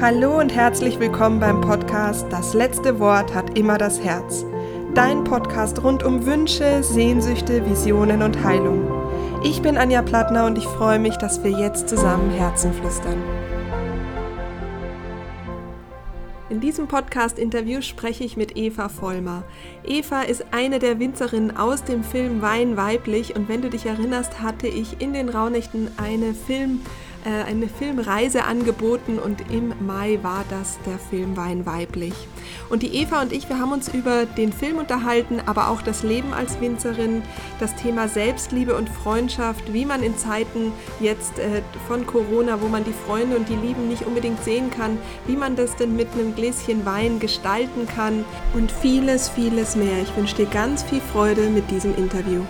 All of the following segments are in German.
Hallo und herzlich willkommen beim Podcast Das letzte Wort hat immer das Herz. Dein Podcast rund um Wünsche, Sehnsüchte, Visionen und Heilung. Ich bin Anja Plattner und ich freue mich, dass wir jetzt zusammen Herzen flüstern. In diesem Podcast-Interview spreche ich mit Eva Vollmer. Eva ist eine der Winzerinnen aus dem Film Wein weiblich und wenn du dich erinnerst, hatte ich in den Raunächten eine Film- äh, eine Filmreise angeboten und im Mai war das der Film Wein weiblich. Und die Eva und ich, wir haben uns über den Film unterhalten, aber auch das Leben als Winzerin, das Thema Selbstliebe und Freundschaft, wie man in Zeiten jetzt äh, von Corona, wo man die Freunde und die Lieben nicht unbedingt sehen kann, wie man das denn mit einem Gläschen Wein gestalten kann und vieles, vieles mehr. Ich wünsche dir ganz viel Freude mit diesem Interview.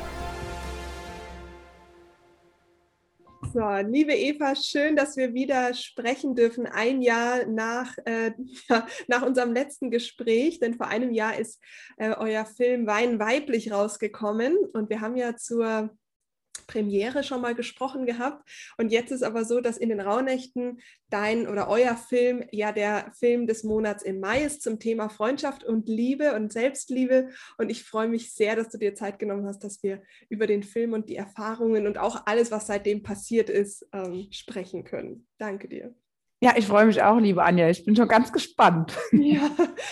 So, liebe Eva, schön, dass wir wieder sprechen dürfen, ein Jahr nach, äh, nach unserem letzten Gespräch, denn vor einem Jahr ist äh, euer Film Wein weiblich rausgekommen und wir haben ja zur Premiere schon mal gesprochen gehabt. Und jetzt ist aber so, dass in den Rauhnächten dein oder euer Film ja der Film des Monats im Mai ist zum Thema Freundschaft und Liebe und Selbstliebe. Und ich freue mich sehr, dass du dir Zeit genommen hast, dass wir über den Film und die Erfahrungen und auch alles, was seitdem passiert ist, ähm, sprechen können. Danke dir. Ja, ich freue mich auch, liebe Anja. Ich bin schon ganz gespannt. Ja,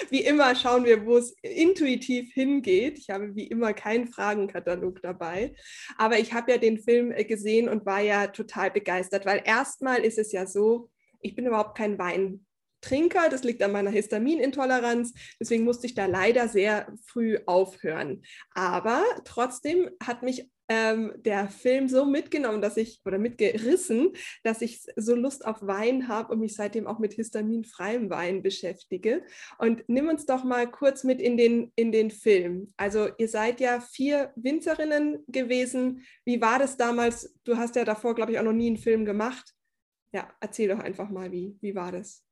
wie immer schauen wir, wo es intuitiv hingeht. Ich habe wie immer keinen Fragenkatalog dabei. Aber ich habe ja den Film äh, gesehen und war ja total begeistert, weil erstmal ist es ja so, ich bin überhaupt kein Weintrinker. Das liegt an meiner Histaminintoleranz. Deswegen musste ich da leider sehr früh aufhören. Aber trotzdem hat mich ähm, der Film so mitgenommen, dass ich, oder mitgerissen, dass ich so Lust auf Wein habe und mich seitdem auch mit histaminfreiem Wein beschäftige. Und nimm uns doch mal kurz mit in den, in den Film. Also ihr seid ja vier Winzerinnen gewesen. Wie war das damals? Du hast ja davor, glaube ich, auch noch nie einen Film gemacht. Ja, erzähl doch einfach mal, wie, wie war das?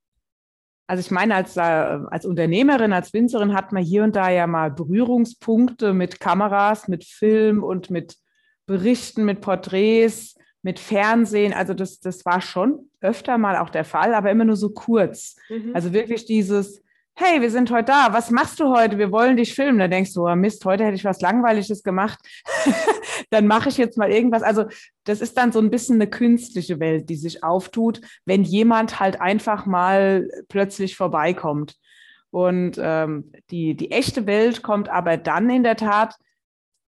Also ich meine, als, äh, als Unternehmerin, als Winzerin hat man hier und da ja mal Berührungspunkte mit Kameras, mit Film und mit Berichten, mit Porträts, mit Fernsehen. Also das, das war schon öfter mal auch der Fall, aber immer nur so kurz. Mhm. Also wirklich dieses, hey, wir sind heute da, was machst du heute? Wir wollen dich filmen. Da denkst du, oh Mist, heute hätte ich was Langweiliges gemacht. dann mache ich jetzt mal irgendwas. Also das ist dann so ein bisschen eine künstliche Welt, die sich auftut, wenn jemand halt einfach mal plötzlich vorbeikommt. Und ähm, die, die echte Welt kommt aber dann in der Tat,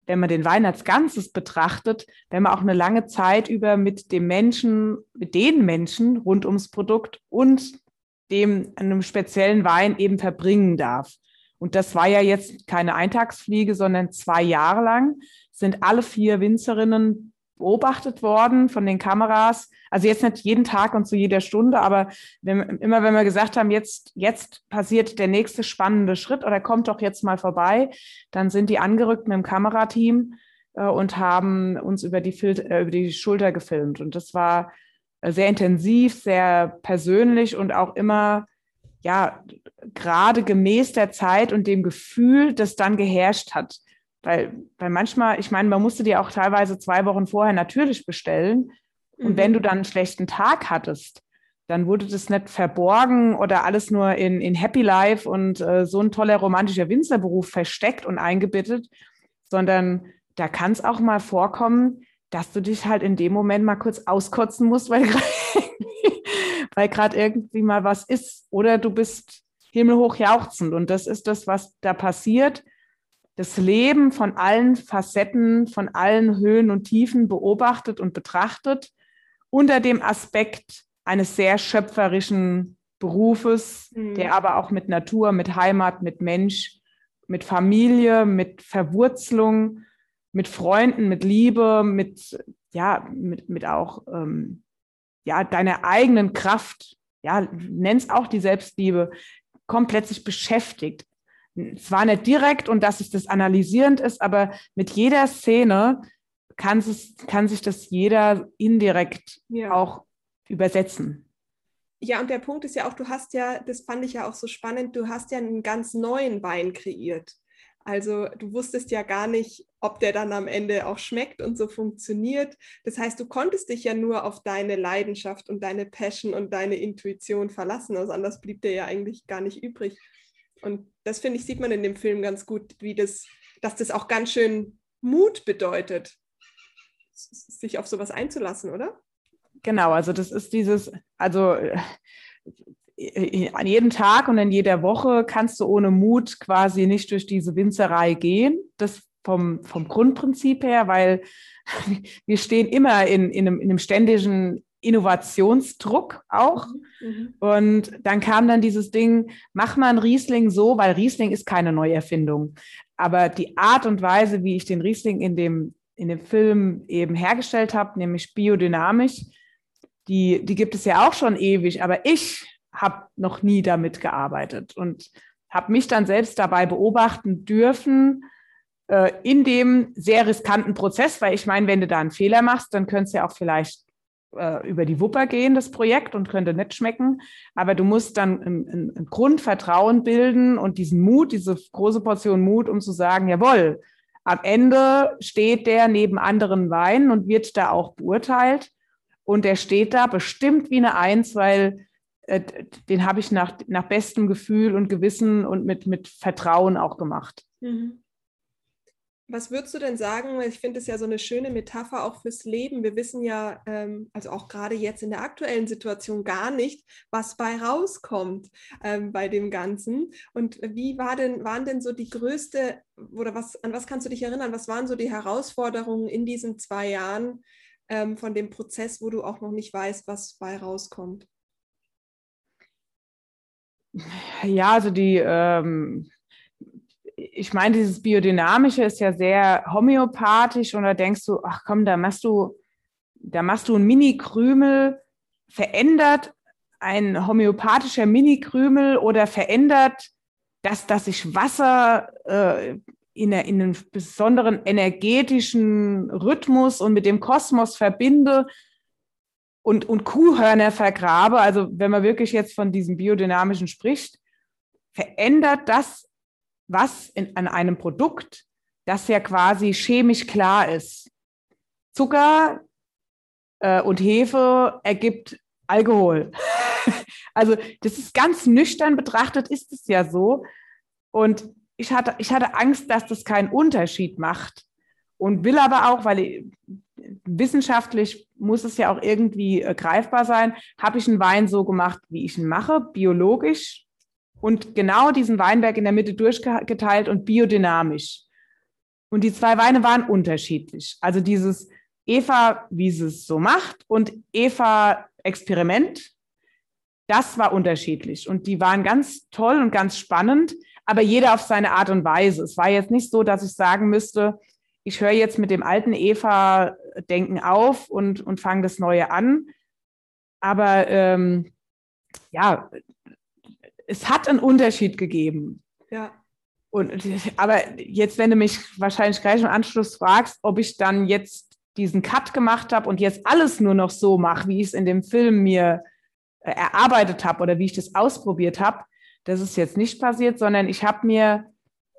wenn man den Wein als Ganzes betrachtet, wenn man auch eine lange Zeit über mit dem Menschen, mit den Menschen rund ums Produkt und dem einem speziellen Wein eben verbringen darf. Und das war ja jetzt keine Eintagsfliege, sondern zwei Jahre lang sind alle vier Winzerinnen beobachtet worden von den Kameras. Also jetzt nicht jeden Tag und zu jeder Stunde, aber wenn, immer wenn wir gesagt haben, jetzt, jetzt passiert der nächste spannende Schritt oder kommt doch jetzt mal vorbei, dann sind die angerückt mit dem Kamerateam äh, und haben uns über die, Fil äh, über die Schulter gefilmt. Und das war äh, sehr intensiv, sehr persönlich und auch immer, ja, gerade gemäß der Zeit und dem Gefühl, das dann geherrscht hat. Weil, weil manchmal, ich meine, man musste die auch teilweise zwei Wochen vorher natürlich bestellen. Und mhm. wenn du dann einen schlechten Tag hattest, dann wurde das nicht verborgen oder alles nur in, in Happy Life und äh, so ein toller romantischer Winzerberuf versteckt und eingebettet, sondern da kann es auch mal vorkommen, dass du dich halt in dem Moment mal kurz auskotzen musst, weil gerade irgendwie mal was ist. Oder du bist himmelhoch jauchzend. Und das ist das, was da passiert das Leben von allen Facetten, von allen Höhen und Tiefen beobachtet und betrachtet, unter dem Aspekt eines sehr schöpferischen Berufes, mhm. der aber auch mit Natur, mit Heimat, mit Mensch, mit Familie, mit Verwurzelung, mit Freunden, mit Liebe, mit, ja, mit, mit auch, ähm, ja, deiner eigenen Kraft, ja, nenn's auch die Selbstliebe, komplett sich beschäftigt zwar nicht direkt und dass es das analysierend ist, aber mit jeder Szene kann, es, kann sich das jeder indirekt ja. auch übersetzen. Ja, und der Punkt ist ja auch, du hast ja, das fand ich ja auch so spannend, du hast ja einen ganz neuen Wein kreiert. Also du wusstest ja gar nicht, ob der dann am Ende auch schmeckt und so funktioniert. Das heißt, du konntest dich ja nur auf deine Leidenschaft und deine Passion und deine Intuition verlassen. Also anders blieb dir ja eigentlich gar nicht übrig. Und das finde ich, sieht man in dem Film ganz gut, wie das, dass das auch ganz schön Mut bedeutet, sich auf sowas einzulassen, oder? Genau, also das ist dieses, also äh, an jedem Tag und in jeder Woche kannst du ohne Mut quasi nicht durch diese Winzerei gehen. Das vom, vom Grundprinzip her, weil wir stehen immer in, in, einem, in einem ständigen Innovationsdruck auch. Mhm. mhm. Und dann kam dann dieses Ding, mach mal ein Riesling so, weil Riesling ist keine Neuerfindung. Aber die Art und Weise, wie ich den Riesling in dem, in dem Film eben hergestellt habe, nämlich biodynamisch, die, die gibt es ja auch schon ewig. Aber ich habe noch nie damit gearbeitet und habe mich dann selbst dabei beobachten dürfen äh, in dem sehr riskanten Prozess, weil ich meine, wenn du da einen Fehler machst, dann könnte es ja auch vielleicht äh, über die Wupper gehen, das Projekt, und könnte nicht schmecken. Aber du musst dann ein, ein, Grundvertrauen bilden und diesen Mut, diese große Portion Mut, um zu sagen, jawohl, am Ende steht der neben anderen Weinen und wird da auch beurteilt. Und der steht da bestimmt wie eine Eins, weil äh, den habe ich nach, nach bestem Gefühl und Gewissen und mit, mit Vertrauen auch gemacht. Mhm. Was würdest du denn sagen? Ich finde es ja so eine schöne Metapher auch fürs Leben. Wir wissen ja, ähm, also auch gerade jetzt in der aktuellen Situation gar nicht, was bei rauskommt ähm, bei dem Ganzen. Und wie war denn, waren denn so die größte, oder was, an was kannst du dich erinnern? Was waren so die Herausforderungen in diesen zwei Jahren ähm, von dem Prozess, wo du auch noch nicht weißt, was bei rauskommt? Ja, also die, ähm, ich meine, dieses Biodynamische ist ja sehr homöopathisch und da denkst du, ach komm, da machst du, da machst du ein Mini-Krümel, verändert ein homöopathischer Mini-Krümel oder verändert, dass, dass ich Wasser äh, in, in einem besonderen energetischen Rhythmus und mit dem Kosmos verbinde und, und Kuhhörner vergrabe, also wenn man wirklich jetzt von diesem biodynamischen spricht, verändert das was in, an einem Produkt, das ja quasi chemisch klar ist. Zucker äh, und Hefe ergibt Alkohol. also das ist ganz nüchtern betrachtet, ist es ja so. Und ich hatte, ich hatte Angst, dass das keinen Unterschied macht. Und will aber auch, weil wissenschaftlich muss es ja auch irgendwie äh, greifbar sein, habe ich einen Wein so gemacht, wie ich ihn mache, biologisch und genau diesen Weinberg in der Mitte durchgeteilt und biodynamisch. Und die zwei Weine waren unterschiedlich. Also dieses Eva, wie sie es so macht, und Eva Experiment, das war unterschiedlich. Und die waren ganz toll und ganz spannend, aber jeder auf seine Art und Weise. Es war jetzt nicht so, dass ich sagen müsste, ich höre jetzt mit dem alten Eva-Denken auf und, und fange das Neue an. Aber ähm, ja, es hat einen Unterschied gegeben. Ja. Und, aber jetzt, wenn du mich wahrscheinlich gleich im Anschluss fragst, ob ich dann jetzt diesen Cut gemacht habe und jetzt alles nur noch so mache, wie ich es in dem Film mir äh, erarbeitet habe oder wie ich das ausprobiert habe, das ist jetzt nicht passiert, sondern ich habe mir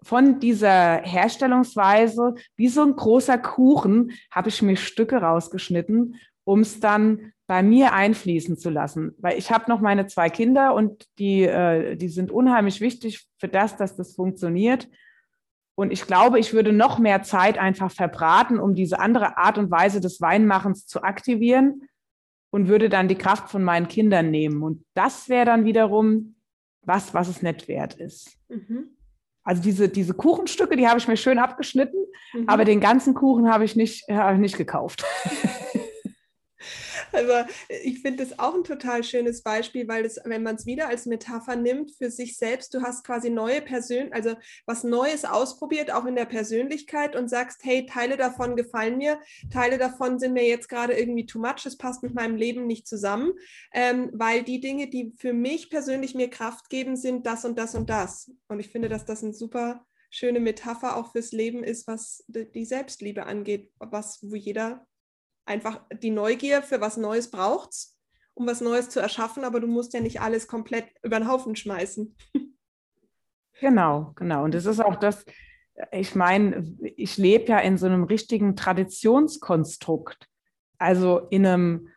von dieser Herstellungsweise, wie so ein großer Kuchen, habe ich mir Stücke rausgeschnitten, um es dann bei mir einfließen zu lassen. Weil ich habe noch meine zwei Kinder und die, äh, die sind unheimlich wichtig für das, dass das funktioniert. Und ich glaube, ich würde noch mehr Zeit einfach verbraten, um diese andere Art und Weise des Weinmachens zu aktivieren und würde dann die Kraft von meinen Kindern nehmen. Und das wäre dann wiederum was, was es nicht wert ist. Mhm. Also diese, diese Kuchenstücke, die habe ich mir schön abgeschnitten, mhm. aber den ganzen Kuchen habe ich nicht, hab ich nicht gekauft. Also ich finde das auch ein total schönes Beispiel, weil das, wenn man es wieder als Metapher nimmt für sich selbst, du hast quasi neue Persön, also was Neues ausprobiert, auch in der Persönlichkeit und sagst, hey, Teile davon gefallen mir, Teile davon sind mir jetzt gerade irgendwie too much, es passt mit meinem Leben nicht zusammen, ähm, weil die Dinge, die für mich persönlich mir Kraft geben, sind das und das und das. Und ich finde, dass das ein super schöne Metapher auch fürs Leben ist, was die Selbstliebe angeht, was wo jeder einfach die Neugier für was Neues braucht, um was Neues zu erschaffen, aber du musst ja nicht alles komplett über den Haufen schmeißen. Genau, genau. Und das ist auch das, ich meine, ich lebe ja in so einem richtigen Traditionskonstrukt. Also in einem,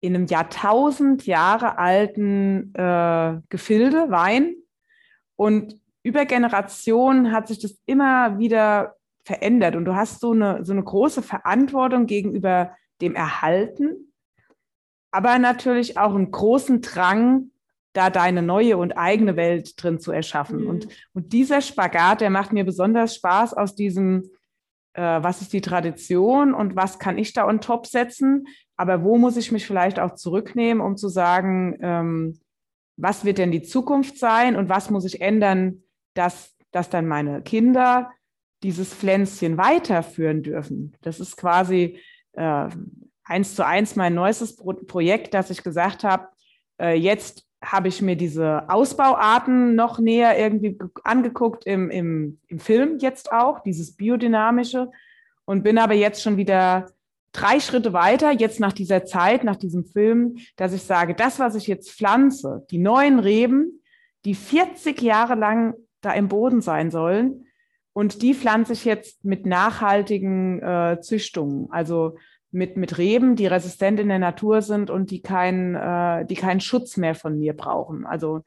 in einem Jahrtausend Jahre alten äh, Gefilde, Wein. Und über Generationen hat sich das immer wieder verändert. Und du hast so eine, so eine große Verantwortung gegenüber dem Erhalten, aber natürlich auch einen großen Drang, da deine neue und eigene Welt drin zu erschaffen. Mhm. Und, und dieser Spagat, der macht mir besonders Spaß aus diesem, äh, was ist die Tradition und was kann ich da on top setzen, aber wo muss ich mich vielleicht auch zurücknehmen, um zu sagen, ähm, was wird denn die Zukunft sein und was muss ich ändern, dass, dass dann meine Kinder dieses Pflänzchen weiterführen dürfen. Das ist quasi eins zu eins mein neuestes Pro Projekt, dass ich gesagt habe, äh, jetzt habe ich mir diese Ausbauarten noch näher irgendwie angeguckt im, im, im Film jetzt auch, dieses biodynamische und bin aber jetzt schon wieder drei Schritte weiter, jetzt nach dieser Zeit, nach diesem Film, dass ich sage, das, was ich jetzt pflanze, die neuen Reben, die 40 Jahre lang da im Boden sein sollen, und die pflanze ich jetzt mit nachhaltigen äh, Züchtungen. Also mit, mit Reben, die resistent in der Natur sind und die keinen, äh, die keinen Schutz mehr von mir brauchen. Also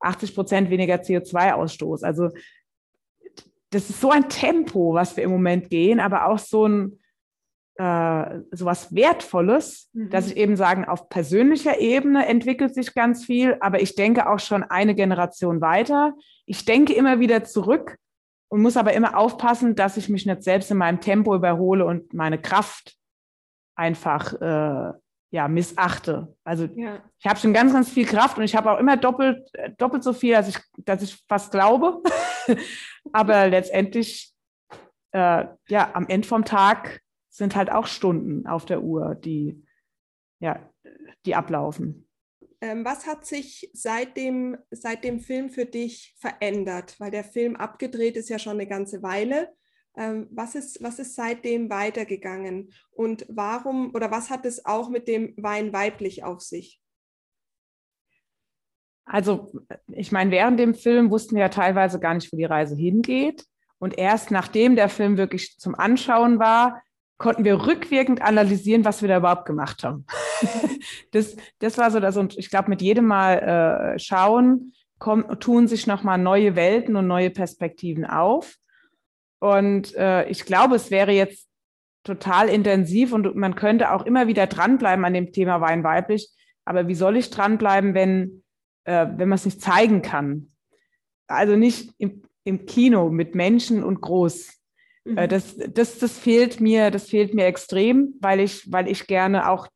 80 Prozent weniger CO2-Ausstoß. Also das ist so ein Tempo, was wir im Moment gehen, aber auch so ein äh, so was Wertvolles, mhm. dass ich eben sagen, auf persönlicher Ebene entwickelt sich ganz viel, aber ich denke auch schon eine Generation weiter. Ich denke immer wieder zurück und muss aber immer aufpassen, dass ich mich nicht selbst in meinem Tempo überhole und meine Kraft einfach äh, ja, missachte. Also ja. ich habe schon ganz, ganz viel Kraft und ich habe auch immer doppelt, doppelt so viel, als ich, dass ich fast glaube. Aber letztendlich, äh, ja, am Ende vom Tag sind halt auch Stunden auf der Uhr, die, ja, die ablaufen. Ähm, was hat sich seit dem, seit dem Film für dich verändert? Weil der Film abgedreht ist ja schon eine ganze Weile. Ähm, was, ist, was ist seitdem weitergegangen und warum oder was hat es auch mit dem Wein weiblich auf sich? Also, ich meine, während dem Film wussten wir ja teilweise gar nicht, wo die Reise hingeht. Und erst nachdem der Film wirklich zum Anschauen war, konnten wir rückwirkend analysieren, was wir da überhaupt gemacht haben. das, das war so das. Und ich glaube, mit jedem Mal äh, schauen, kommen, tun sich nochmal neue Welten und neue Perspektiven auf. Und äh, ich glaube, es wäre jetzt total intensiv und man könnte auch immer wieder dranbleiben an dem Thema Wein weiblich. Aber wie soll ich dranbleiben, wenn, äh, wenn man es nicht zeigen kann? Also nicht im, im Kino mit Menschen und groß. Äh, mhm. das, das, das fehlt mir, das fehlt mir extrem, weil ich, weil ich gerne auch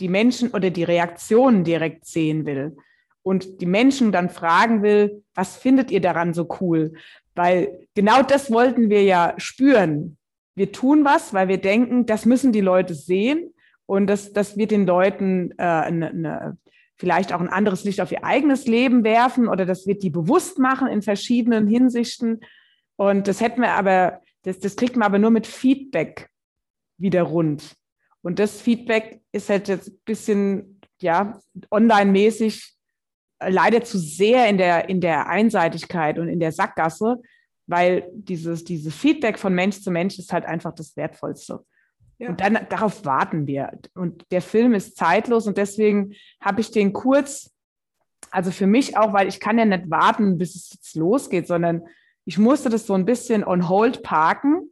die Menschen oder die Reaktionen direkt sehen will und die Menschen dann fragen will, was findet ihr daran so cool? Weil genau das wollten wir ja spüren. Wir tun was, weil wir denken, das müssen die Leute sehen und das, das wird den Leuten äh, ne, ne, vielleicht auch ein anderes Licht auf ihr eigenes Leben werfen oder das wird die bewusst machen in verschiedenen Hinsichten. Und das hätten wir aber, das, das kriegt man aber nur mit Feedback wieder rund. Und das Feedback ist halt jetzt ein bisschen, ja, online-mäßig leider zu sehr in der, in der Einseitigkeit und in der Sackgasse, weil dieses, dieses Feedback von Mensch zu Mensch ist halt einfach das Wertvollste. Ja. Und dann darauf warten wir. Und der Film ist zeitlos und deswegen habe ich den kurz, also für mich auch, weil ich kann ja nicht warten, bis es jetzt losgeht, sondern ich musste das so ein bisschen on hold parken,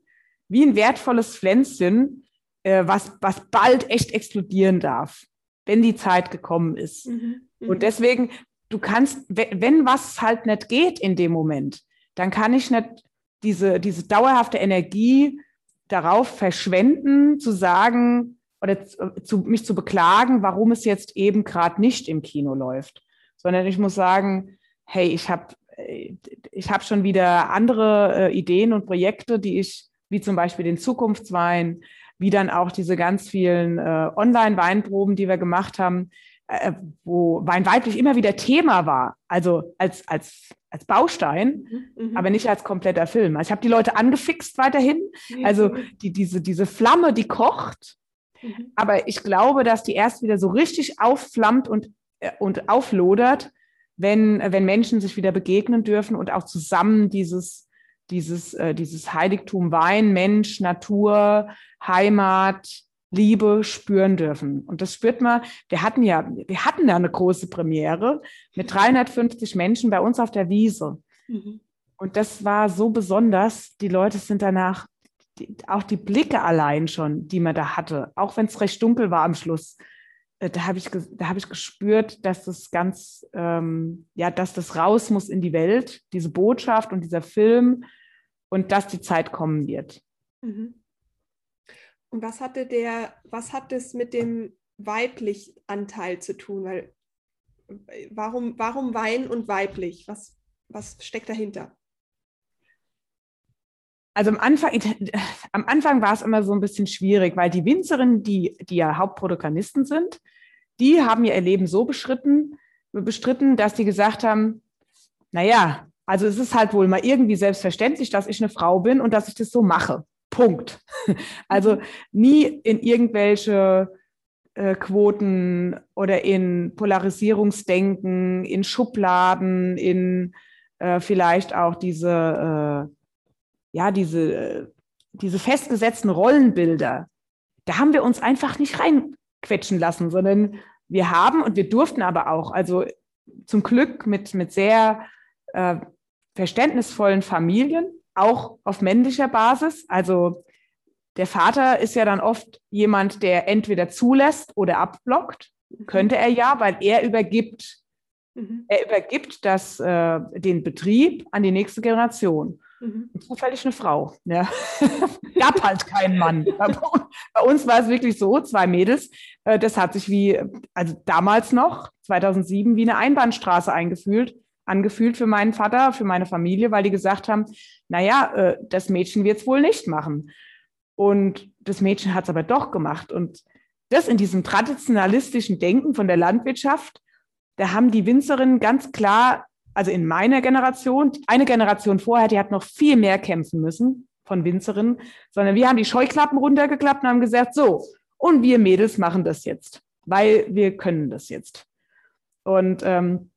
wie ein wertvolles Pflänzchen, äh, was, was bald echt explodieren darf, wenn die Zeit gekommen ist. Mhm. Und mhm. deswegen du kannst, wenn was halt nicht geht in dem Moment, dann kann ich nicht diese, diese dauerhafte Energie darauf verschwenden, zu sagen oder zu, mich zu beklagen, warum es jetzt eben gerade nicht im Kino läuft, sondern ich muss sagen, hey, ich habe ich hab schon wieder andere äh, Ideen und Projekte, die ich, wie zum Beispiel den Zukunftswein, wie dann auch diese ganz vielen äh, Online-Weinproben, die wir gemacht haben, äh, wo Wein weiblich immer wieder Thema war, also als, als, als Baustein, mhm, mhm. aber nicht als kompletter Film. Also ich habe die Leute angefixt weiterhin. Also die, diese, diese Flamme, die kocht. Mhm. Aber ich glaube, dass die erst wieder so richtig aufflammt und, äh, und auflodert, wenn, wenn Menschen sich wieder begegnen dürfen und auch zusammen dieses, dieses, äh, dieses Heiligtum Wein, Mensch, Natur, Heimat, Liebe spüren dürfen. Und das spürt man, wir hatten ja, wir hatten ja eine große Premiere mit 350 Menschen bei uns auf der Wiese. Mhm. Und das war so besonders. Die Leute sind danach, die, auch die Blicke allein schon, die man da hatte, auch wenn es recht dunkel war am Schluss, da habe ich, hab ich gespürt, dass das ganz, ähm, ja, dass das raus muss in die Welt, diese Botschaft und dieser Film und dass die Zeit kommen wird. Mhm. Und was hatte der, was hat das mit dem weiblich Anteil zu tun? Weil warum, warum Wein und weiblich? Was, was steckt dahinter? Also am Anfang, am Anfang war es immer so ein bisschen schwierig, weil die Winzerinnen, die, die ja Hauptprotagonisten sind, die haben ihr Leben so beschritten, bestritten, dass die gesagt haben, naja, also es ist halt wohl mal irgendwie selbstverständlich, dass ich eine Frau bin und dass ich das so mache. Punkt. Also mhm. nie in irgendwelche äh, Quoten oder in Polarisierungsdenken, in Schubladen, in äh, vielleicht auch diese, äh, ja, diese, diese festgesetzten Rollenbilder. Da haben wir uns einfach nicht reinquetschen lassen, sondern wir haben und wir durften aber auch, also zum Glück mit, mit sehr äh, verständnisvollen Familien, auch auf männlicher Basis. Also der Vater ist ja dann oft jemand, der entweder zulässt oder abblockt. Mhm. Könnte er ja, weil er übergibt. Mhm. Er übergibt das, äh, den Betrieb an die nächste Generation. Mhm. Zufällig eine Frau. Ja. Gab halt keinen Mann. Bei uns war es wirklich so, zwei Mädels. Äh, das hat sich wie, also damals noch, 2007, wie eine Einbahnstraße eingefühlt angefühlt für meinen Vater, für meine Familie, weil die gesagt haben, naja, äh, das Mädchen wird es wohl nicht machen. Und das Mädchen hat es aber doch gemacht. Und das in diesem traditionalistischen Denken von der Landwirtschaft, da haben die Winzerinnen ganz klar, also in meiner Generation, eine Generation vorher, die hat noch viel mehr kämpfen müssen von Winzerinnen, sondern wir haben die Scheuklappen runtergeklappt und haben gesagt, so, und wir Mädels machen das jetzt, weil wir können das jetzt. Und ähm,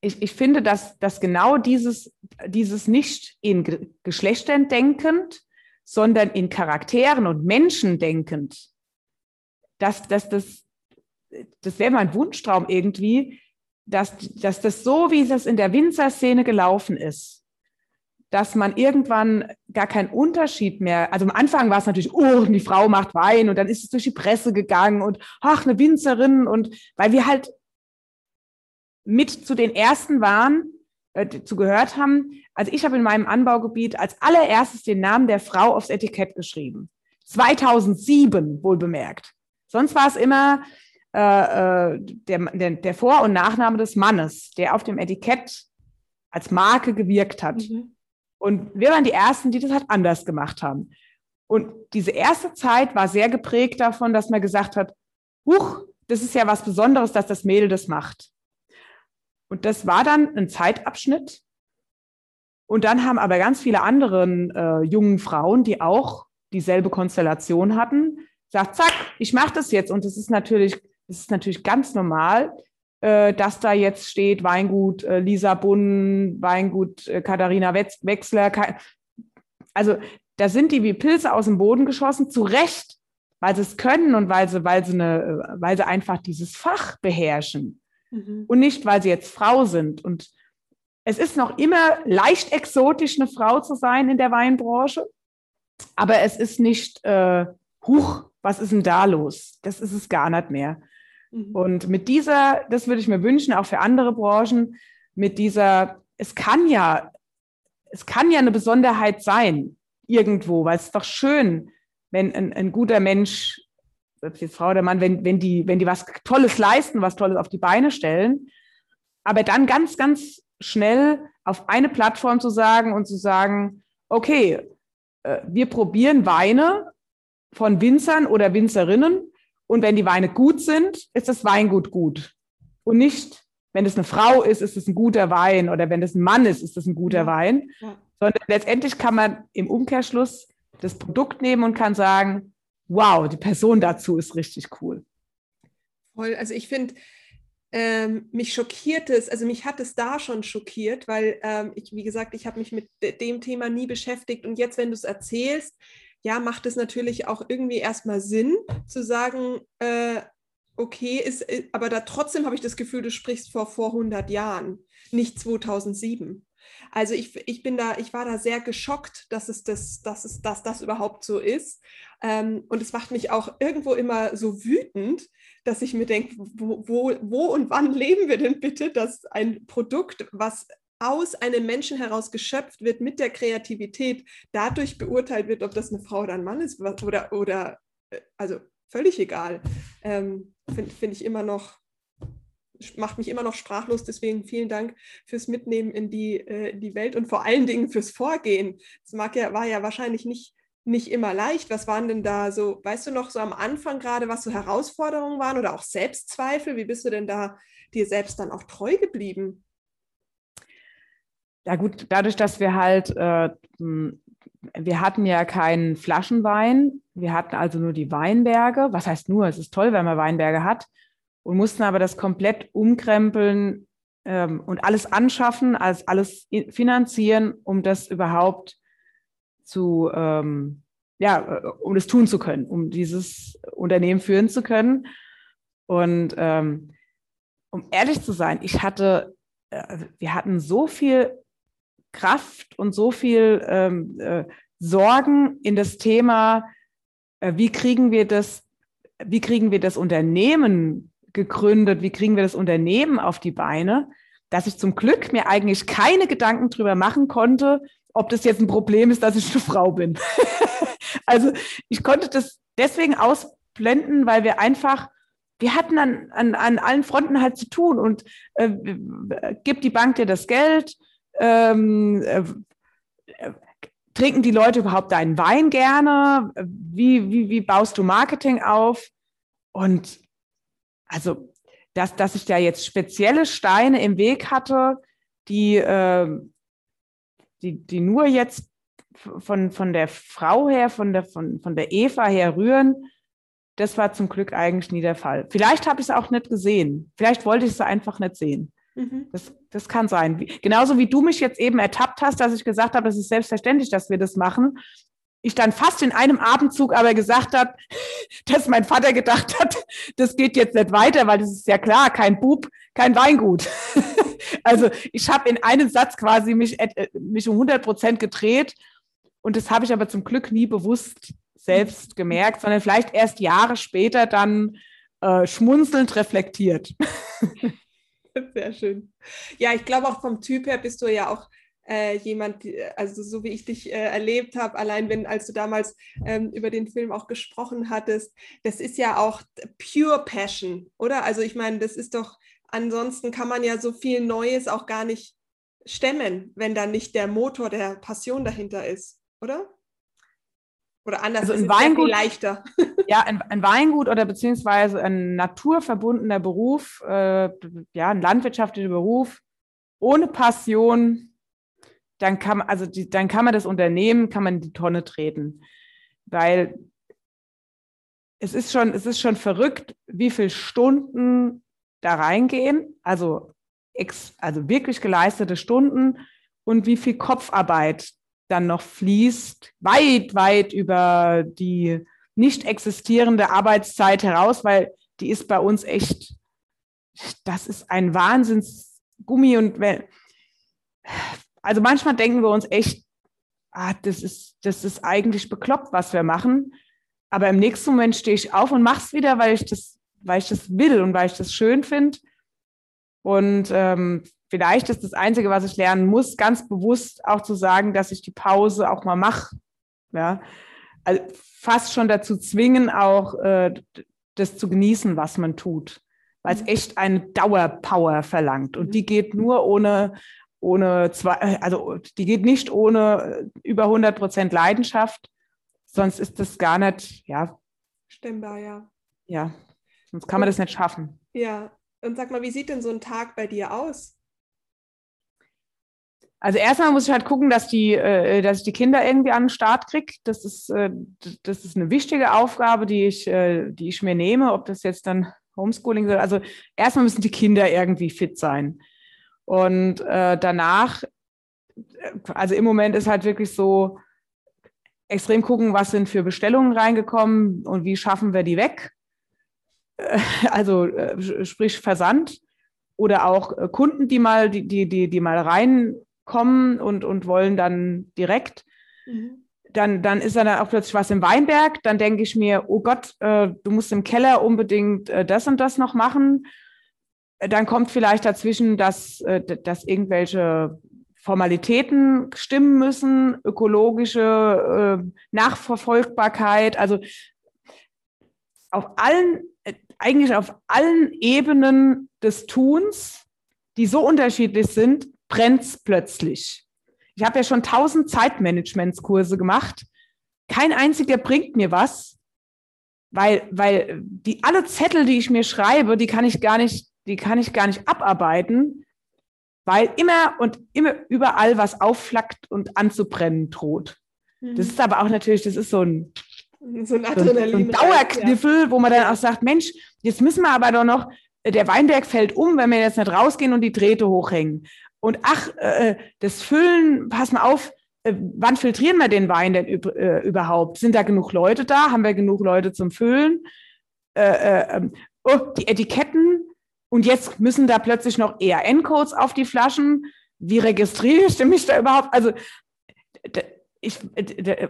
ich, ich finde, dass, dass genau dieses, dieses nicht in Geschlechtern denkend, sondern in Charakteren und Menschen denkend, dass, dass das, das wäre mein Wunschtraum irgendwie, dass, dass das so, wie das in der Winzerszene gelaufen ist, dass man irgendwann gar keinen Unterschied mehr, also am Anfang war es natürlich, oh, die Frau macht Wein und dann ist es durch die Presse gegangen und ach, eine Winzerin und weil wir halt mit zu den ersten waren, äh, zu gehört haben. Also ich habe in meinem Anbaugebiet als allererstes den Namen der Frau aufs Etikett geschrieben. 2007 wohl bemerkt. Sonst war es immer äh, äh, der, der, der Vor- und Nachname des Mannes, der auf dem Etikett als Marke gewirkt hat. Mhm. Und wir waren die Ersten, die das halt anders gemacht haben. Und diese erste Zeit war sehr geprägt davon, dass man gesagt hat, huch, das ist ja was Besonderes, dass das Mädel das macht. Und das war dann ein Zeitabschnitt. Und dann haben aber ganz viele andere äh, jungen Frauen, die auch dieselbe Konstellation hatten, gesagt, zack, ich mache das jetzt. Und es ist natürlich, es ist natürlich ganz normal, äh, dass da jetzt steht Weingut äh, Lisa Bunn, Weingut äh, Katharina Wechsler. Also da sind die wie Pilze aus dem Boden geschossen, zu Recht, weil sie es können und weil sie, weil sie, eine, weil sie einfach dieses Fach beherrschen mhm. und nicht, weil sie jetzt Frau sind. Und es ist noch immer leicht exotisch, eine Frau zu sein in der Weinbranche, aber es ist nicht, äh, huch, was ist denn da los? Das ist es gar nicht mehr. Mhm. Und mit dieser, das würde ich mir wünschen, auch für andere Branchen, mit dieser, es kann ja, es kann ja eine Besonderheit sein, irgendwo, weil es ist doch schön, wenn ein, ein guter Mensch ob jetzt Frau oder Mann, wenn, wenn, die, wenn die was Tolles leisten, was Tolles auf die Beine stellen, aber dann ganz, ganz schnell auf eine Plattform zu sagen und zu sagen, okay, äh, wir probieren Weine von Winzern oder Winzerinnen und wenn die Weine gut sind, ist das Weingut gut. Und nicht, wenn es eine Frau ist, ist es ein guter Wein oder wenn es ein Mann ist, ist es ein guter ja. Wein. Ja. Sondern letztendlich kann man im Umkehrschluss das Produkt nehmen und kann sagen, wow, die Person dazu ist richtig cool. Voll, also ich finde, ähm, mich schockiert es, also mich hat es da schon schockiert, weil ähm, ich, wie gesagt, ich habe mich mit dem Thema nie beschäftigt und jetzt, wenn du es erzählst, ja, macht es natürlich auch irgendwie erstmal Sinn zu sagen, äh, okay, ist, äh, aber da trotzdem habe ich das Gefühl, du sprichst vor vor 100 Jahren, nicht 2007. Also ich, ich bin da, ich war da sehr geschockt, dass es das, dass es, dass das überhaupt so ist. Ähm, und es macht mich auch irgendwo immer so wütend, dass ich mir denke, wo, wo, wo und wann leben wir denn bitte, dass ein Produkt, was aus einem Menschen heraus geschöpft wird mit der Kreativität, dadurch beurteilt wird, ob das eine Frau oder ein Mann ist oder, oder äh, also völlig egal. Ähm, Finde find ich immer noch, macht mich immer noch sprachlos. Deswegen vielen Dank fürs Mitnehmen in die, äh, die Welt und vor allen Dingen fürs Vorgehen. Das mag ja, war ja wahrscheinlich nicht, nicht immer leicht. Was waren denn da so, weißt du noch so am Anfang gerade, was so Herausforderungen waren oder auch Selbstzweifel? Wie bist du denn da dir selbst dann auch treu geblieben? Ja gut, dadurch, dass wir halt, äh, wir hatten ja keinen Flaschenwein, wir hatten also nur die Weinberge. Was heißt nur? Es ist toll, wenn man Weinberge hat und mussten aber das komplett umkrempeln ähm, und alles anschaffen, alles, alles finanzieren, um das überhaupt zu, ähm, ja, äh, um das tun zu können, um dieses Unternehmen führen zu können. Und ähm, um ehrlich zu sein, ich hatte, äh, wir hatten so viel Kraft und so viel ähm, äh, Sorgen in das Thema, äh, wie kriegen wir das, wie kriegen wir das Unternehmen gegründet, wie kriegen wir das Unternehmen auf die Beine, dass ich zum Glück mir eigentlich keine Gedanken drüber machen konnte, ob das jetzt ein Problem ist, dass ich eine Frau bin. also ich konnte das deswegen ausblenden, weil wir einfach, wir hatten an, an, an allen Fronten halt zu tun und äh, gibt die Bank dir das Geld, ähm, äh, trinken die Leute überhaupt deinen Wein gerne? Wie, wie, wie baust du Marketing auf? Und also, dass, dass ich da jetzt spezielle Steine im Weg hatte, die, äh, die, die nur jetzt von, von der Frau her, von der, von, von der Eva her rühren, das war zum Glück eigentlich nie der Fall. Vielleicht habe ich es auch nicht gesehen. Vielleicht wollte ich es einfach nicht sehen. Mhm. Das, das kann sein. Genauso wie du mich jetzt eben ertappt hast, dass ich gesagt habe, es ist selbstverständlich, dass wir das machen. Ich dann fast in einem Abendzug aber gesagt habe, dass mein Vater gedacht hat, das geht jetzt nicht weiter, weil das ist ja klar, kein Bub, kein Weingut. also ich habe in einem Satz quasi mich, äh, mich um 100 Prozent gedreht und das habe ich aber zum Glück nie bewusst selbst gemerkt, sondern vielleicht erst Jahre später dann äh, schmunzelnd reflektiert. Sehr schön. Ja, ich glaube auch vom Typ her bist du ja auch äh, jemand, also so wie ich dich äh, erlebt habe, allein wenn, als du damals ähm, über den Film auch gesprochen hattest, das ist ja auch pure Passion, oder? Also ich meine, das ist doch, ansonsten kann man ja so viel Neues auch gar nicht stemmen, wenn da nicht der Motor der Passion dahinter ist, oder? Oder anders, also ein Weingut, leichter. Ja, ein, ein, Weingut oder beziehungsweise ein naturverbundener Beruf, äh, ja, ein landwirtschaftlicher Beruf ohne Passion, dann kann man, also die, dann kann man das Unternehmen, kann man in die Tonne treten. Weil es ist schon, es ist schon verrückt, wie viele Stunden da reingehen, also, ex, also wirklich geleistete Stunden und wie viel Kopfarbeit dann noch fließt, weit, weit über die nicht existierende Arbeitszeit heraus, weil die ist bei uns echt, das ist ein Wahnsinnsgummi und wenn, also manchmal denken wir uns echt, ah, das ist, das ist eigentlich bekloppt, was wir machen. Aber im nächsten Moment stehe ich auf und mache es wieder, weil ich das, weil ich das will und weil ich das schön finde. Und ähm, vielleicht ist das Einzige, was ich lernen muss, ganz bewusst auch zu sagen, dass ich die Pause auch mal mache. Ja, also fast schon dazu zwingen, auch äh, das zu genießen, was man tut, weil es mhm. echt eine Dauerpower verlangt und die geht nur ohne ohne zwei, also die geht nicht ohne über 100 Prozent Leidenschaft, sonst ist das gar nicht, ja. Stemmbar, ja. Ja, sonst kann man das nicht schaffen. Ja, und sag mal, wie sieht denn so ein Tag bei dir aus? Also erstmal muss ich halt gucken, dass die, äh, dass ich die Kinder irgendwie an den Start kriege. Das ist, äh, das ist eine wichtige Aufgabe, die ich, äh, die ich mir nehme. Ob das jetzt dann Homeschooling. Also erstmal müssen die Kinder irgendwie fit sein. Und äh, danach, also im Moment ist halt wirklich so, extrem gucken, was sind für Bestellungen reingekommen und wie schaffen wir die weg. Äh, also äh, sprich Versand oder auch äh, Kunden, die mal, die, die, die, die mal reinkommen und, und wollen dann direkt. Mhm. Dann, dann ist dann auch plötzlich was im Weinberg. Dann denke ich mir, oh Gott, äh, du musst im Keller unbedingt äh, das und das noch machen. Dann kommt vielleicht dazwischen, dass, dass irgendwelche Formalitäten stimmen müssen, ökologische äh, Nachverfolgbarkeit, also auf allen, äh, eigentlich auf allen Ebenen des Tuns, die so unterschiedlich sind, brennt es plötzlich. Ich habe ja schon tausend Zeitmanagementskurse gemacht. Kein einziger bringt mir was, weil, weil die, alle Zettel, die ich mir schreibe, die kann ich gar nicht, die kann ich gar nicht abarbeiten, weil immer und immer überall was aufflackt und anzubrennen droht. Mhm. Das ist aber auch natürlich, das ist so ein, so ein, Adrenalin so ein Dauerkniffel, ja. wo man dann auch sagt, Mensch, jetzt müssen wir aber doch noch, der Weinberg fällt um, wenn wir jetzt nicht rausgehen und die Drähte hochhängen. Und ach, äh, das Füllen, pass mal auf, äh, wann filtrieren wir den Wein denn äh, überhaupt? Sind da genug Leute da? Haben wir genug Leute zum Füllen? Äh, äh, ähm, oh, die Etiketten, und jetzt müssen da plötzlich noch ERN-Codes auf die Flaschen. Wie registriere ich mich da überhaupt? Also ich,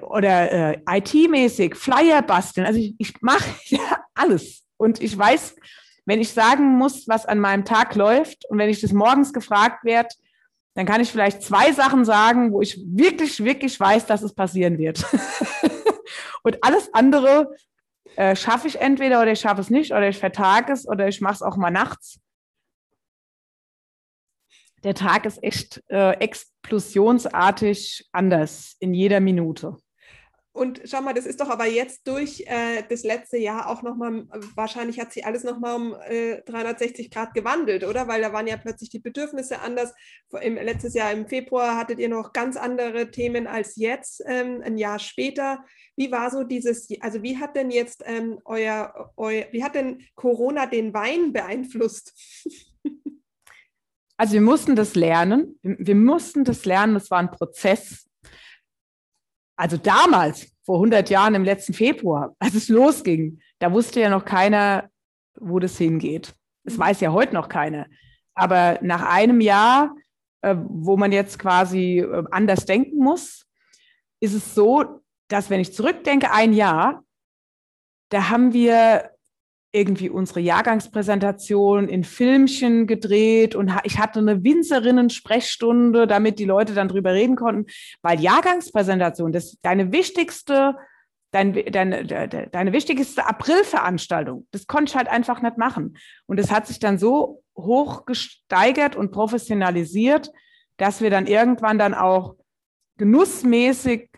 oder äh, IT-mäßig, Flyer basteln. Also ich, ich mache ja alles. Und ich weiß, wenn ich sagen muss, was an meinem Tag läuft und wenn ich das morgens gefragt werde, dann kann ich vielleicht zwei Sachen sagen, wo ich wirklich, wirklich weiß, dass es passieren wird. und alles andere äh, schaffe ich entweder oder ich schaffe es nicht oder ich vertage es oder ich mache es auch mal nachts. Der Tag ist echt äh, explosionsartig anders in jeder Minute. Und schau mal, das ist doch aber jetzt durch äh, das letzte Jahr auch nochmal, wahrscheinlich hat sich alles nochmal um äh, 360 Grad gewandelt, oder? Weil da waren ja plötzlich die Bedürfnisse anders. Im, letztes Jahr im Februar hattet ihr noch ganz andere Themen als jetzt, ähm, ein Jahr später. Wie war so dieses, also wie hat denn jetzt ähm, euer, euer, wie hat denn Corona den Wein beeinflusst? Also wir mussten das lernen. Wir mussten das lernen. Das war ein Prozess also damals, vor 100 Jahren im letzten Februar, als es losging, da wusste ja noch keiner, wo das hingeht. Das mhm. weiß ja heute noch keiner. Aber nach einem Jahr, äh, wo man jetzt quasi äh, anders denken muss, ist es so, dass wenn ich zurückdenke, ein Jahr, da haben wir irgendwie unsere Jahrgangspräsentation in Filmchen gedreht und ich hatte eine Winzerinnen-Sprechstunde, damit die Leute dann drüber reden konnten, weil Jahrgangspräsentation, das ist deine wichtigste, dein, deine, deine wichtigste Aprilveranstaltung. Das konnte ich halt einfach nicht machen. Und es hat sich dann so hoch gesteigert und professionalisiert, dass wir dann irgendwann dann auch genussmäßig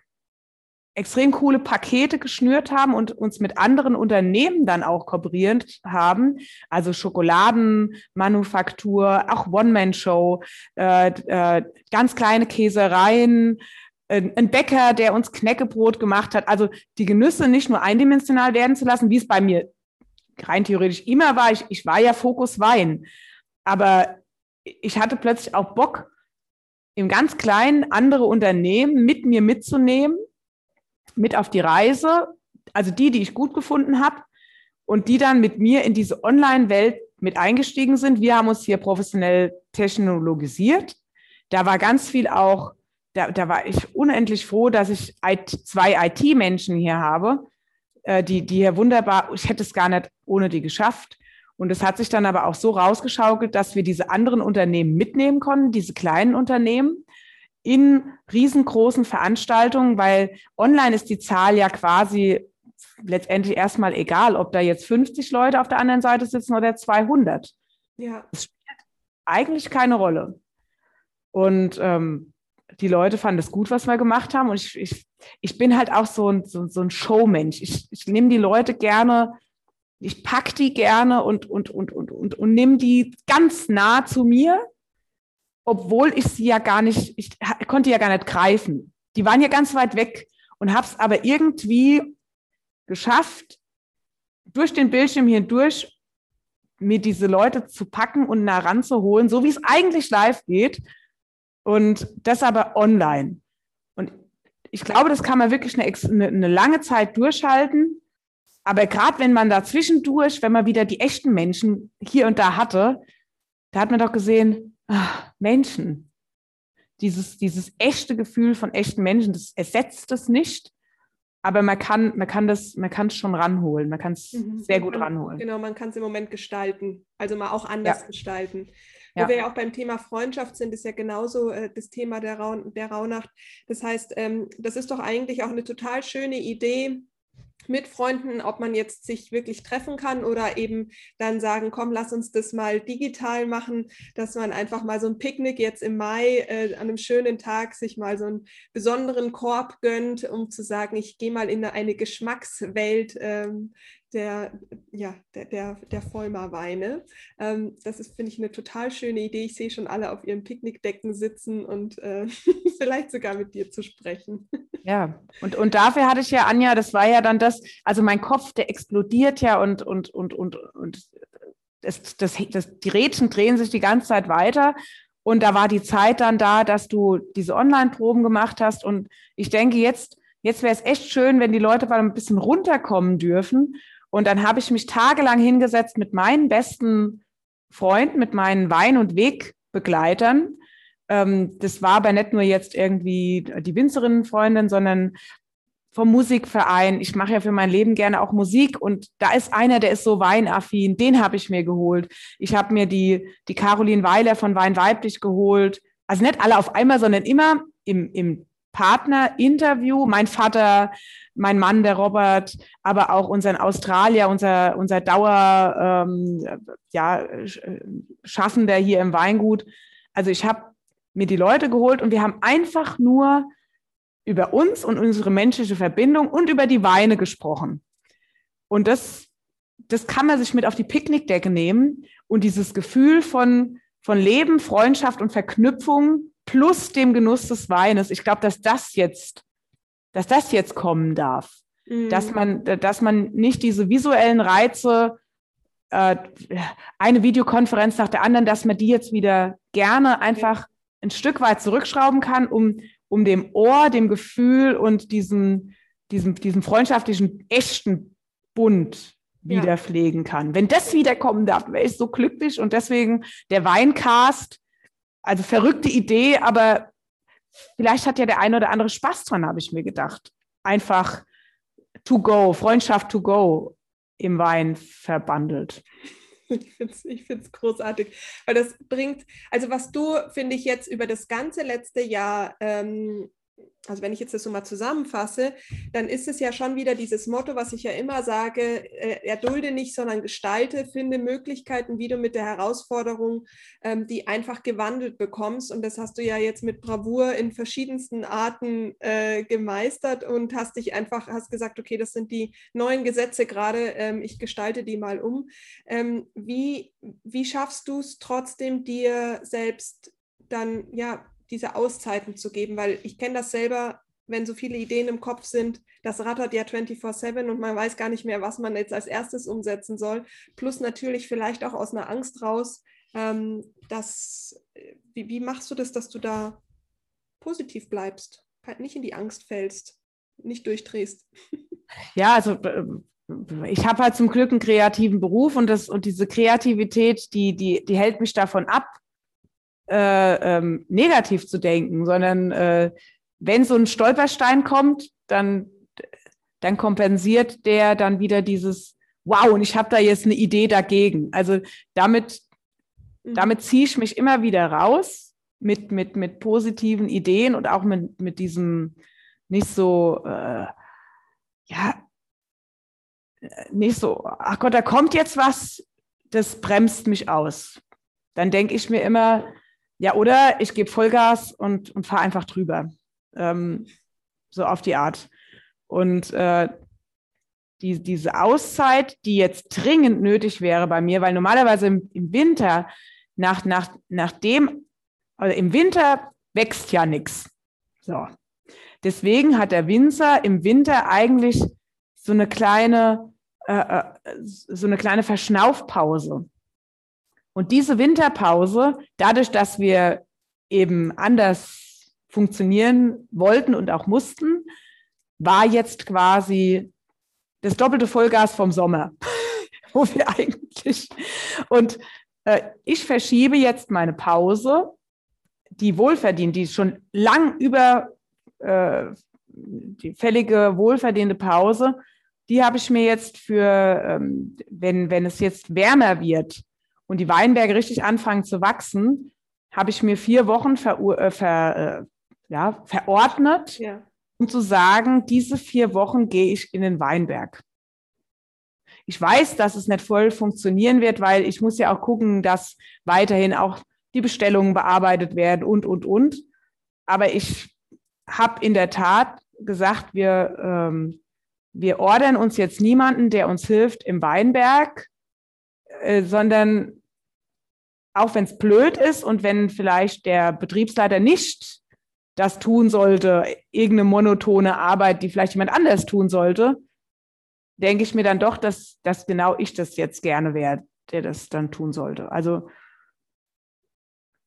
extrem coole Pakete geschnürt haben und uns mit anderen Unternehmen dann auch kooperierend haben. Also Schokoladenmanufaktur, auch One-Man-Show, äh, äh, ganz kleine Käsereien, äh, ein Bäcker, der uns Knäckebrot gemacht hat. Also die Genüsse nicht nur eindimensional werden zu lassen, wie es bei mir rein theoretisch immer war. Ich, ich war ja Fokus Wein. Aber ich hatte plötzlich auch Bock, im ganz Kleinen andere Unternehmen mit mir mitzunehmen mit auf die Reise, also die, die ich gut gefunden habe und die dann mit mir in diese Online-Welt mit eingestiegen sind. Wir haben uns hier professionell technologisiert. Da war ganz viel auch, da, da war ich unendlich froh, dass ich zwei IT-Menschen hier habe, äh, die, die hier wunderbar, ich hätte es gar nicht ohne die geschafft. Und es hat sich dann aber auch so rausgeschaukelt, dass wir diese anderen Unternehmen mitnehmen konnten, diese kleinen Unternehmen in riesengroßen Veranstaltungen, weil online ist die Zahl ja quasi letztendlich erstmal egal, ob da jetzt 50 Leute auf der anderen Seite sitzen oder 200. Ja. Das spielt eigentlich keine Rolle. Und ähm, die Leute fanden es gut, was wir gemacht haben. Und ich, ich, ich bin halt auch so ein, so, so ein Showmensch. Ich, ich nehme die Leute gerne, ich packe die gerne und, und, und, und, und, und nehme die ganz nah zu mir obwohl ich sie ja gar nicht, ich konnte ja gar nicht greifen. Die waren ja ganz weit weg und habe es aber irgendwie geschafft, durch den Bildschirm hindurch mir diese Leute zu packen und nah ranzuholen, so wie es eigentlich live geht. Und das aber online. Und ich glaube, das kann man wirklich eine, eine, eine lange Zeit durchhalten. Aber gerade wenn man da zwischendurch, wenn man wieder die echten Menschen hier und da hatte, da hat man doch gesehen, Menschen, dieses, dieses echte Gefühl von echten Menschen, das ersetzt es nicht. Aber man kann, man kann das, man kann es schon ranholen. Man kann es mhm. sehr gut ranholen. Genau, man kann es im Moment gestalten. Also mal auch anders ja. gestalten. Wo ja. wir ja auch beim Thema Freundschaft sind, ist ja genauso äh, das Thema der, Raun der Rauhnacht. Das heißt, ähm, das ist doch eigentlich auch eine total schöne Idee, mit Freunden, ob man jetzt sich wirklich treffen kann oder eben dann sagen, komm, lass uns das mal digital machen, dass man einfach mal so ein Picknick jetzt im Mai äh, an einem schönen Tag sich mal so einen besonderen Korb gönnt, um zu sagen, ich gehe mal in eine Geschmackswelt ähm, der, ja, der, der, der Vollmer-Weine. Ähm, das ist, finde ich, eine total schöne Idee. Ich sehe schon alle auf ihren Picknickdecken sitzen und äh, vielleicht sogar mit dir zu sprechen. Ja, und, und dafür hatte ich ja, Anja, das war ja dann das, also mein Kopf, der explodiert ja und, und, und, und, und das, das, das, die Rädchen drehen sich die ganze Zeit weiter. Und da war die Zeit dann da, dass du diese Online-Proben gemacht hast. Und ich denke, jetzt, jetzt wäre es echt schön, wenn die Leute mal ein bisschen runterkommen dürfen und dann habe ich mich tagelang hingesetzt mit meinen besten Freunden, mit meinen Wein- und Wegbegleitern. Ähm, das war aber nicht nur jetzt irgendwie die Winzerinnenfreundin, sondern vom Musikverein. Ich mache ja für mein Leben gerne auch Musik und da ist einer, der ist so weinaffin, den habe ich mir geholt. Ich habe mir die, die Caroline Weiler von Wein Weiblich geholt. Also nicht alle auf einmal, sondern immer im, im Partner-Interview. Mein Vater, mein Mann, der Robert, aber auch unseren Australier, unser, unser Dauer, ähm, ja, Schaffender hier im Weingut. Also ich habe mir die Leute geholt und wir haben einfach nur über uns und unsere menschliche Verbindung und über die Weine gesprochen. Und das, das kann man sich mit auf die Picknickdecke nehmen und dieses Gefühl von, von Leben, Freundschaft und Verknüpfung plus dem Genuss des Weines. Ich glaube, dass das jetzt, dass das jetzt kommen darf. Mhm. Dass man, dass man nicht diese visuellen Reize, äh, eine Videokonferenz nach der anderen, dass man die jetzt wieder gerne einfach ein Stück weit zurückschrauben kann, um, um dem Ohr, dem Gefühl und diesem, diesem, diesem freundschaftlichen, echten Bund wieder ja. pflegen kann. Wenn das wiederkommen darf, wäre ich so glücklich und deswegen der Weincast also verrückte Idee, aber vielleicht hat ja der eine oder andere Spaß dran, habe ich mir gedacht. Einfach to go, Freundschaft to go im Wein verbandelt. Ich finde es ich find's großartig, weil das bringt, also was du, finde ich, jetzt über das ganze letzte Jahr ähm, also wenn ich jetzt das so mal zusammenfasse, dann ist es ja schon wieder dieses Motto, was ich ja immer sage, äh, erdulde nicht, sondern gestalte, finde Möglichkeiten, wie du mit der Herausforderung, ähm, die einfach gewandelt bekommst. Und das hast du ja jetzt mit Bravour in verschiedensten Arten äh, gemeistert und hast dich einfach, hast gesagt, okay, das sind die neuen Gesetze gerade, ähm, ich gestalte die mal um. Ähm, wie, wie schaffst du es trotzdem, dir selbst dann ja diese Auszeiten zu geben, weil ich kenne das selber, wenn so viele Ideen im Kopf sind, das rattert ja 24-7 und man weiß gar nicht mehr, was man jetzt als erstes umsetzen soll. Plus natürlich vielleicht auch aus einer Angst raus, ähm, dass, wie, wie machst du das, dass du da positiv bleibst, halt nicht in die Angst fällst, nicht durchdrehst? Ja, also äh, ich habe halt zum Glück einen kreativen Beruf und, das, und diese Kreativität, die, die, die hält mich davon ab, äh, ähm, negativ zu denken, sondern äh, wenn so ein Stolperstein kommt, dann, dann kompensiert der dann wieder dieses Wow, und ich habe da jetzt eine Idee dagegen. Also damit, mhm. damit ziehe ich mich immer wieder raus mit, mit, mit positiven Ideen und auch mit, mit diesem nicht so, äh, ja, nicht so, ach Gott, da kommt jetzt was, das bremst mich aus. Dann denke ich mir immer, ja, oder ich gebe Vollgas und, und fahre einfach drüber. Ähm, so auf die Art. Und äh, die, diese Auszeit, die jetzt dringend nötig wäre bei mir, weil normalerweise im, im Winter, nach, nach, nach dem, also im Winter wächst ja nichts. So. Deswegen hat der Winzer im Winter eigentlich so eine kleine, äh, äh so eine kleine Verschnaufpause. Und diese Winterpause, dadurch, dass wir eben anders funktionieren wollten und auch mussten, war jetzt quasi das doppelte Vollgas vom Sommer, wo wir eigentlich. Und äh, ich verschiebe jetzt meine Pause, die wohlverdient, die schon lang über äh, die fällige wohlverdiente Pause, die habe ich mir jetzt für, ähm, wenn, wenn es jetzt wärmer wird und die Weinberge richtig anfangen zu wachsen, habe ich mir vier Wochen ver, äh, ver, äh, ja, verordnet, ja. um zu sagen, diese vier Wochen gehe ich in den Weinberg. Ich weiß, dass es nicht voll funktionieren wird, weil ich muss ja auch gucken, dass weiterhin auch die Bestellungen bearbeitet werden und, und, und. Aber ich habe in der Tat gesagt, wir, ähm, wir ordern uns jetzt niemanden, der uns hilft im Weinberg, äh, sondern auch wenn es blöd ist und wenn vielleicht der Betriebsleiter nicht das tun sollte, irgendeine monotone Arbeit, die vielleicht jemand anders tun sollte, denke ich mir dann doch, dass, dass genau ich das jetzt gerne wäre, der das dann tun sollte. Also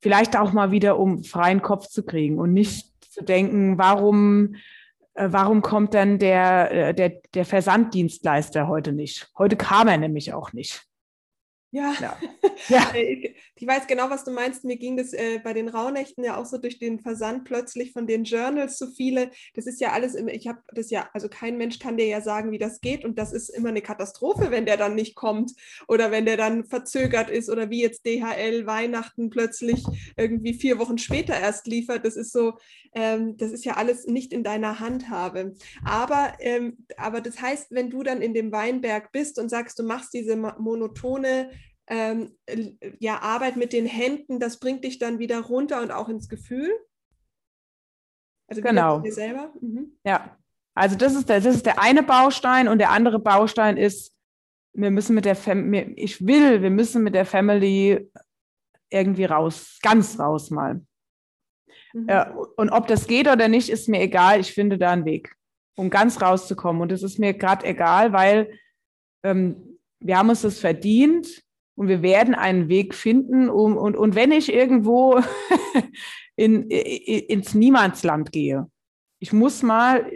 vielleicht auch mal wieder, um freien Kopf zu kriegen und nicht zu denken, warum, äh, warum kommt dann der, äh, der, der Versanddienstleister heute nicht? Heute kam er nämlich auch nicht. Ja, ja. ja. Ich weiß genau, was du meinst. Mir ging das äh, bei den Rauhnächten ja auch so durch den Versand plötzlich von den Journals so viele. Das ist ja alles immer, ich habe das ja, also kein Mensch kann dir ja sagen, wie das geht. Und das ist immer eine Katastrophe, wenn der dann nicht kommt oder wenn der dann verzögert ist oder wie jetzt DHL Weihnachten plötzlich irgendwie vier Wochen später erst liefert. Das ist so, ähm, das ist ja alles nicht in deiner Handhabe. Aber, ähm, aber das heißt, wenn du dann in dem Weinberg bist und sagst, du machst diese monotone ähm, ja, Arbeit mit den Händen, das bringt dich dann wieder runter und auch ins Gefühl. Also genau. dir selber. Mhm. Ja, also das ist, der, das ist der eine Baustein und der andere Baustein ist, wir müssen mit der Family, ich will, wir müssen mit der Family irgendwie raus, ganz raus mal. Mhm. Äh, und ob das geht oder nicht, ist mir egal. Ich finde da einen Weg, um ganz rauszukommen. Und es ist mir gerade egal, weil ähm, wir haben uns das verdient und wir werden einen Weg finden. Um, und, und wenn ich irgendwo in, in, ins Niemandsland gehe, ich muss mal,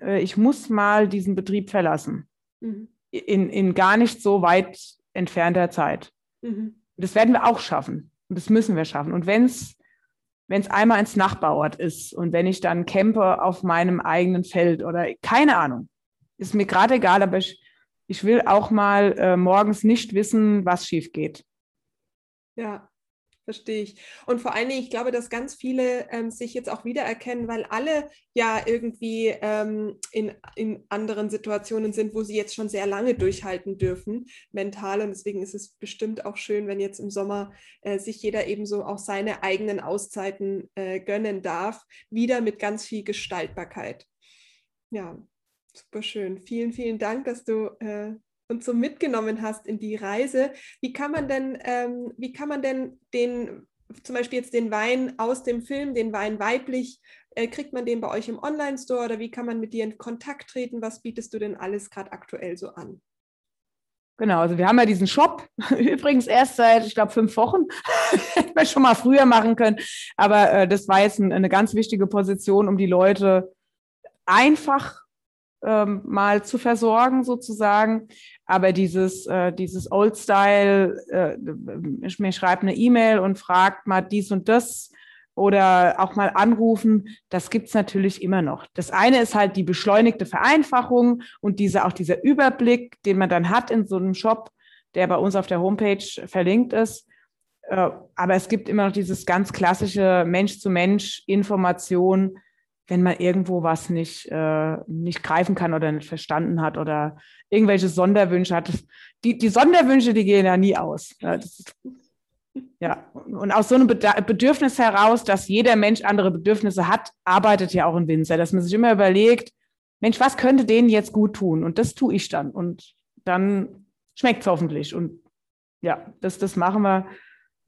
äh, ich muss mal diesen Betrieb verlassen. Mhm. In, in gar nicht so weit entfernter Zeit. Mhm. Das werden wir auch schaffen. Und das müssen wir schaffen. Und wenn es wenn es einmal ins Nachbarort ist und wenn ich dann campe auf meinem eigenen Feld oder keine Ahnung, ist mir gerade egal, aber ich, ich will auch mal äh, morgens nicht wissen, was schief geht. Ja, Verstehe ich. Und vor allen Dingen, ich glaube, dass ganz viele ähm, sich jetzt auch wiedererkennen, weil alle ja irgendwie ähm, in, in anderen Situationen sind, wo sie jetzt schon sehr lange durchhalten dürfen, mental. Und deswegen ist es bestimmt auch schön, wenn jetzt im Sommer äh, sich jeder ebenso auch seine eigenen Auszeiten äh, gönnen darf, wieder mit ganz viel Gestaltbarkeit. Ja, super schön. Vielen, vielen Dank, dass du äh, und so mitgenommen hast in die Reise. Wie kann man denn, ähm, wie kann man denn den, zum Beispiel jetzt den Wein aus dem Film, den Wein weiblich, äh, kriegt man den bei euch im Online-Store oder wie kann man mit dir in Kontakt treten? Was bietest du denn alles gerade aktuell so an? Genau, also wir haben ja diesen Shop, übrigens erst seit, ich glaube, fünf Wochen. Hätten wir schon mal früher machen können. Aber äh, das war jetzt ein, eine ganz wichtige Position, um die Leute einfach ähm, mal zu versorgen sozusagen. Aber dieses, äh, dieses Old Style, äh, mir schreibt eine E-Mail und fragt mal dies und das oder auch mal anrufen, das gibt's natürlich immer noch. Das eine ist halt die beschleunigte Vereinfachung und diese, auch dieser Überblick, den man dann hat in so einem Shop, der bei uns auf der Homepage verlinkt ist. Äh, aber es gibt immer noch dieses ganz klassische Mensch-zu-Mensch-Information, wenn man irgendwo was nicht, äh, nicht greifen kann oder nicht verstanden hat oder irgendwelche Sonderwünsche hat. Die, die Sonderwünsche, die gehen ja nie aus. Ja, ist, ja. und aus so einem Bedürfnis heraus, dass jeder Mensch andere Bedürfnisse hat, arbeitet ja auch ein Winzer, dass man sich immer überlegt, Mensch, was könnte denen jetzt gut tun? Und das tue ich dann. Und dann schmeckt es hoffentlich. Und ja, das, das machen wir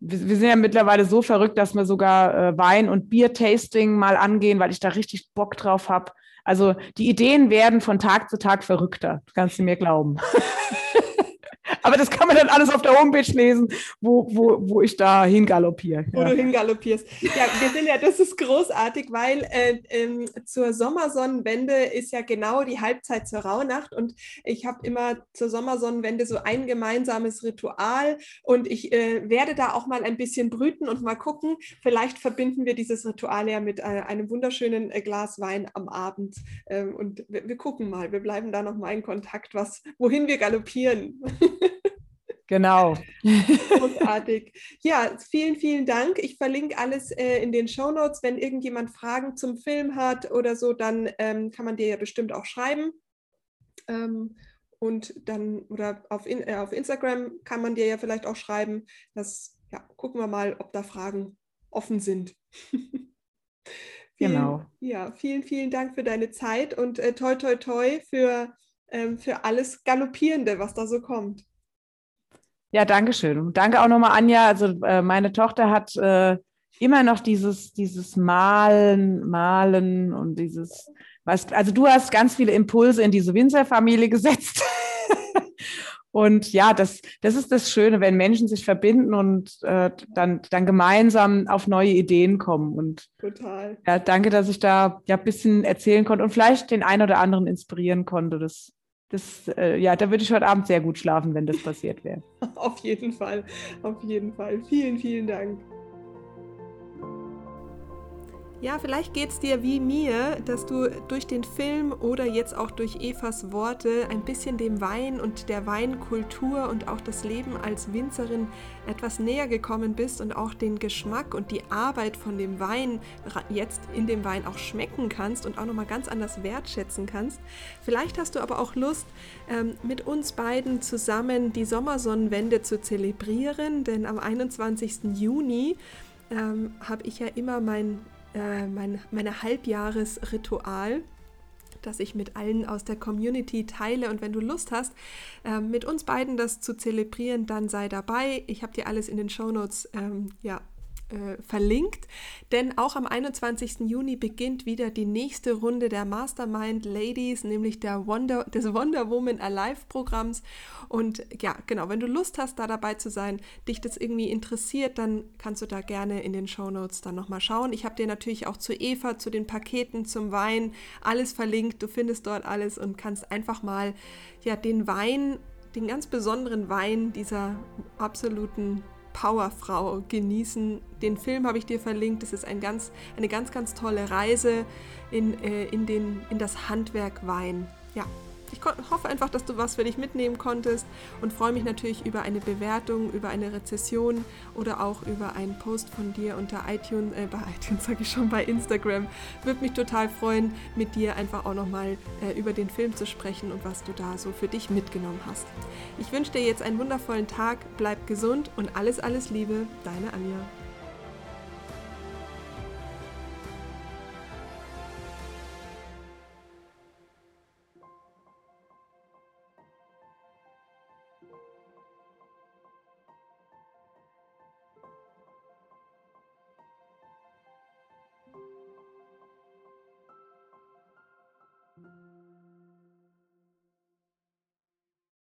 wir, wir sind ja mittlerweile so verrückt, dass wir sogar äh, Wein- und Bier-Tasting mal angehen, weil ich da richtig Bock drauf habe. Also die Ideen werden von Tag zu Tag verrückter, kannst du mir glauben. Aber das kann man dann alles auf der Homepage lesen, wo, wo, wo ich da hingaloppiere. Wo ja. du hingaloppierst. Ja, wir sind ja, das ist großartig, weil äh, ähm, zur Sommersonnenwende ist ja genau die Halbzeit zur Rauhnacht und ich habe immer zur Sommersonnenwende so ein gemeinsames Ritual und ich äh, werde da auch mal ein bisschen brüten und mal gucken. Vielleicht verbinden wir dieses Ritual ja mit äh, einem wunderschönen äh, Glas Wein am Abend ähm, und wir, wir, gucken mal. Wir bleiben da noch mal in Kontakt, was, wohin wir galoppieren. Genau. Großartig. Ja, vielen, vielen Dank. Ich verlinke alles äh, in den Show Notes. Wenn irgendjemand Fragen zum Film hat oder so, dann ähm, kann man dir ja bestimmt auch schreiben. Ähm, und dann, oder auf, in, äh, auf Instagram kann man dir ja vielleicht auch schreiben. Das, ja, gucken wir mal, ob da Fragen offen sind. vielen, genau. Ja, vielen, vielen Dank für deine Zeit und äh, toi, toi, toi für, ähm, für alles Galoppierende, was da so kommt. Ja, danke schön. Danke auch nochmal, Anja. Also äh, meine Tochter hat äh, immer noch dieses, dieses Malen, Malen und dieses, was, also du hast ganz viele Impulse in diese Winzerfamilie gesetzt. und ja, das, das ist das Schöne, wenn Menschen sich verbinden und äh, dann, dann gemeinsam auf neue Ideen kommen. Und Total. Ja, danke, dass ich da ja ein bisschen erzählen konnte und vielleicht den einen oder anderen inspirieren konnte. Das das, äh, ja, da würde ich heute Abend sehr gut schlafen, wenn das passiert wäre. auf jeden Fall, auf jeden Fall. Vielen, vielen Dank. Ja, vielleicht geht es dir wie mir, dass du durch den Film oder jetzt auch durch Evas Worte ein bisschen dem Wein und der Weinkultur und auch das Leben als Winzerin etwas näher gekommen bist und auch den Geschmack und die Arbeit von dem Wein jetzt in dem Wein auch schmecken kannst und auch nochmal ganz anders wertschätzen kannst. Vielleicht hast du aber auch Lust, ähm, mit uns beiden zusammen die Sommersonnenwende zu zelebrieren, denn am 21. Juni ähm, habe ich ja immer mein äh, mein, meine Halbjahresritual das ich mit allen aus der Community teile. Und wenn du Lust hast, äh, mit uns beiden das zu zelebrieren, dann sei dabei. Ich habe dir alles in den Shownotes ähm, ja, äh, verlinkt, denn auch am 21. Juni beginnt wieder die nächste Runde der Mastermind Ladies, nämlich der Wonder, des Wonder Woman Alive Programms. Und ja, genau, wenn du Lust hast, da dabei zu sein, dich das irgendwie interessiert, dann kannst du da gerne in den Show Notes dann nochmal schauen. Ich habe dir natürlich auch zu Eva, zu den Paketen, zum Wein alles verlinkt. Du findest dort alles und kannst einfach mal ja den Wein, den ganz besonderen Wein dieser absoluten Powerfrau genießen. Den Film habe ich dir verlinkt. Es ist ein ganz, eine ganz, ganz tolle Reise in, äh, in, den, in das Handwerk Wein. Ja, ich hoffe einfach, dass du was für dich mitnehmen konntest und freue mich natürlich über eine Bewertung, über eine Rezession oder auch über einen Post von dir unter iTunes, äh, bei iTunes sage ich schon, bei Instagram. Würde mich total freuen, mit dir einfach auch nochmal äh, über den Film zu sprechen und was du da so für dich mitgenommen hast. Ich wünsche dir jetzt einen wundervollen Tag, bleib gesund und alles, alles Liebe, deine Anja.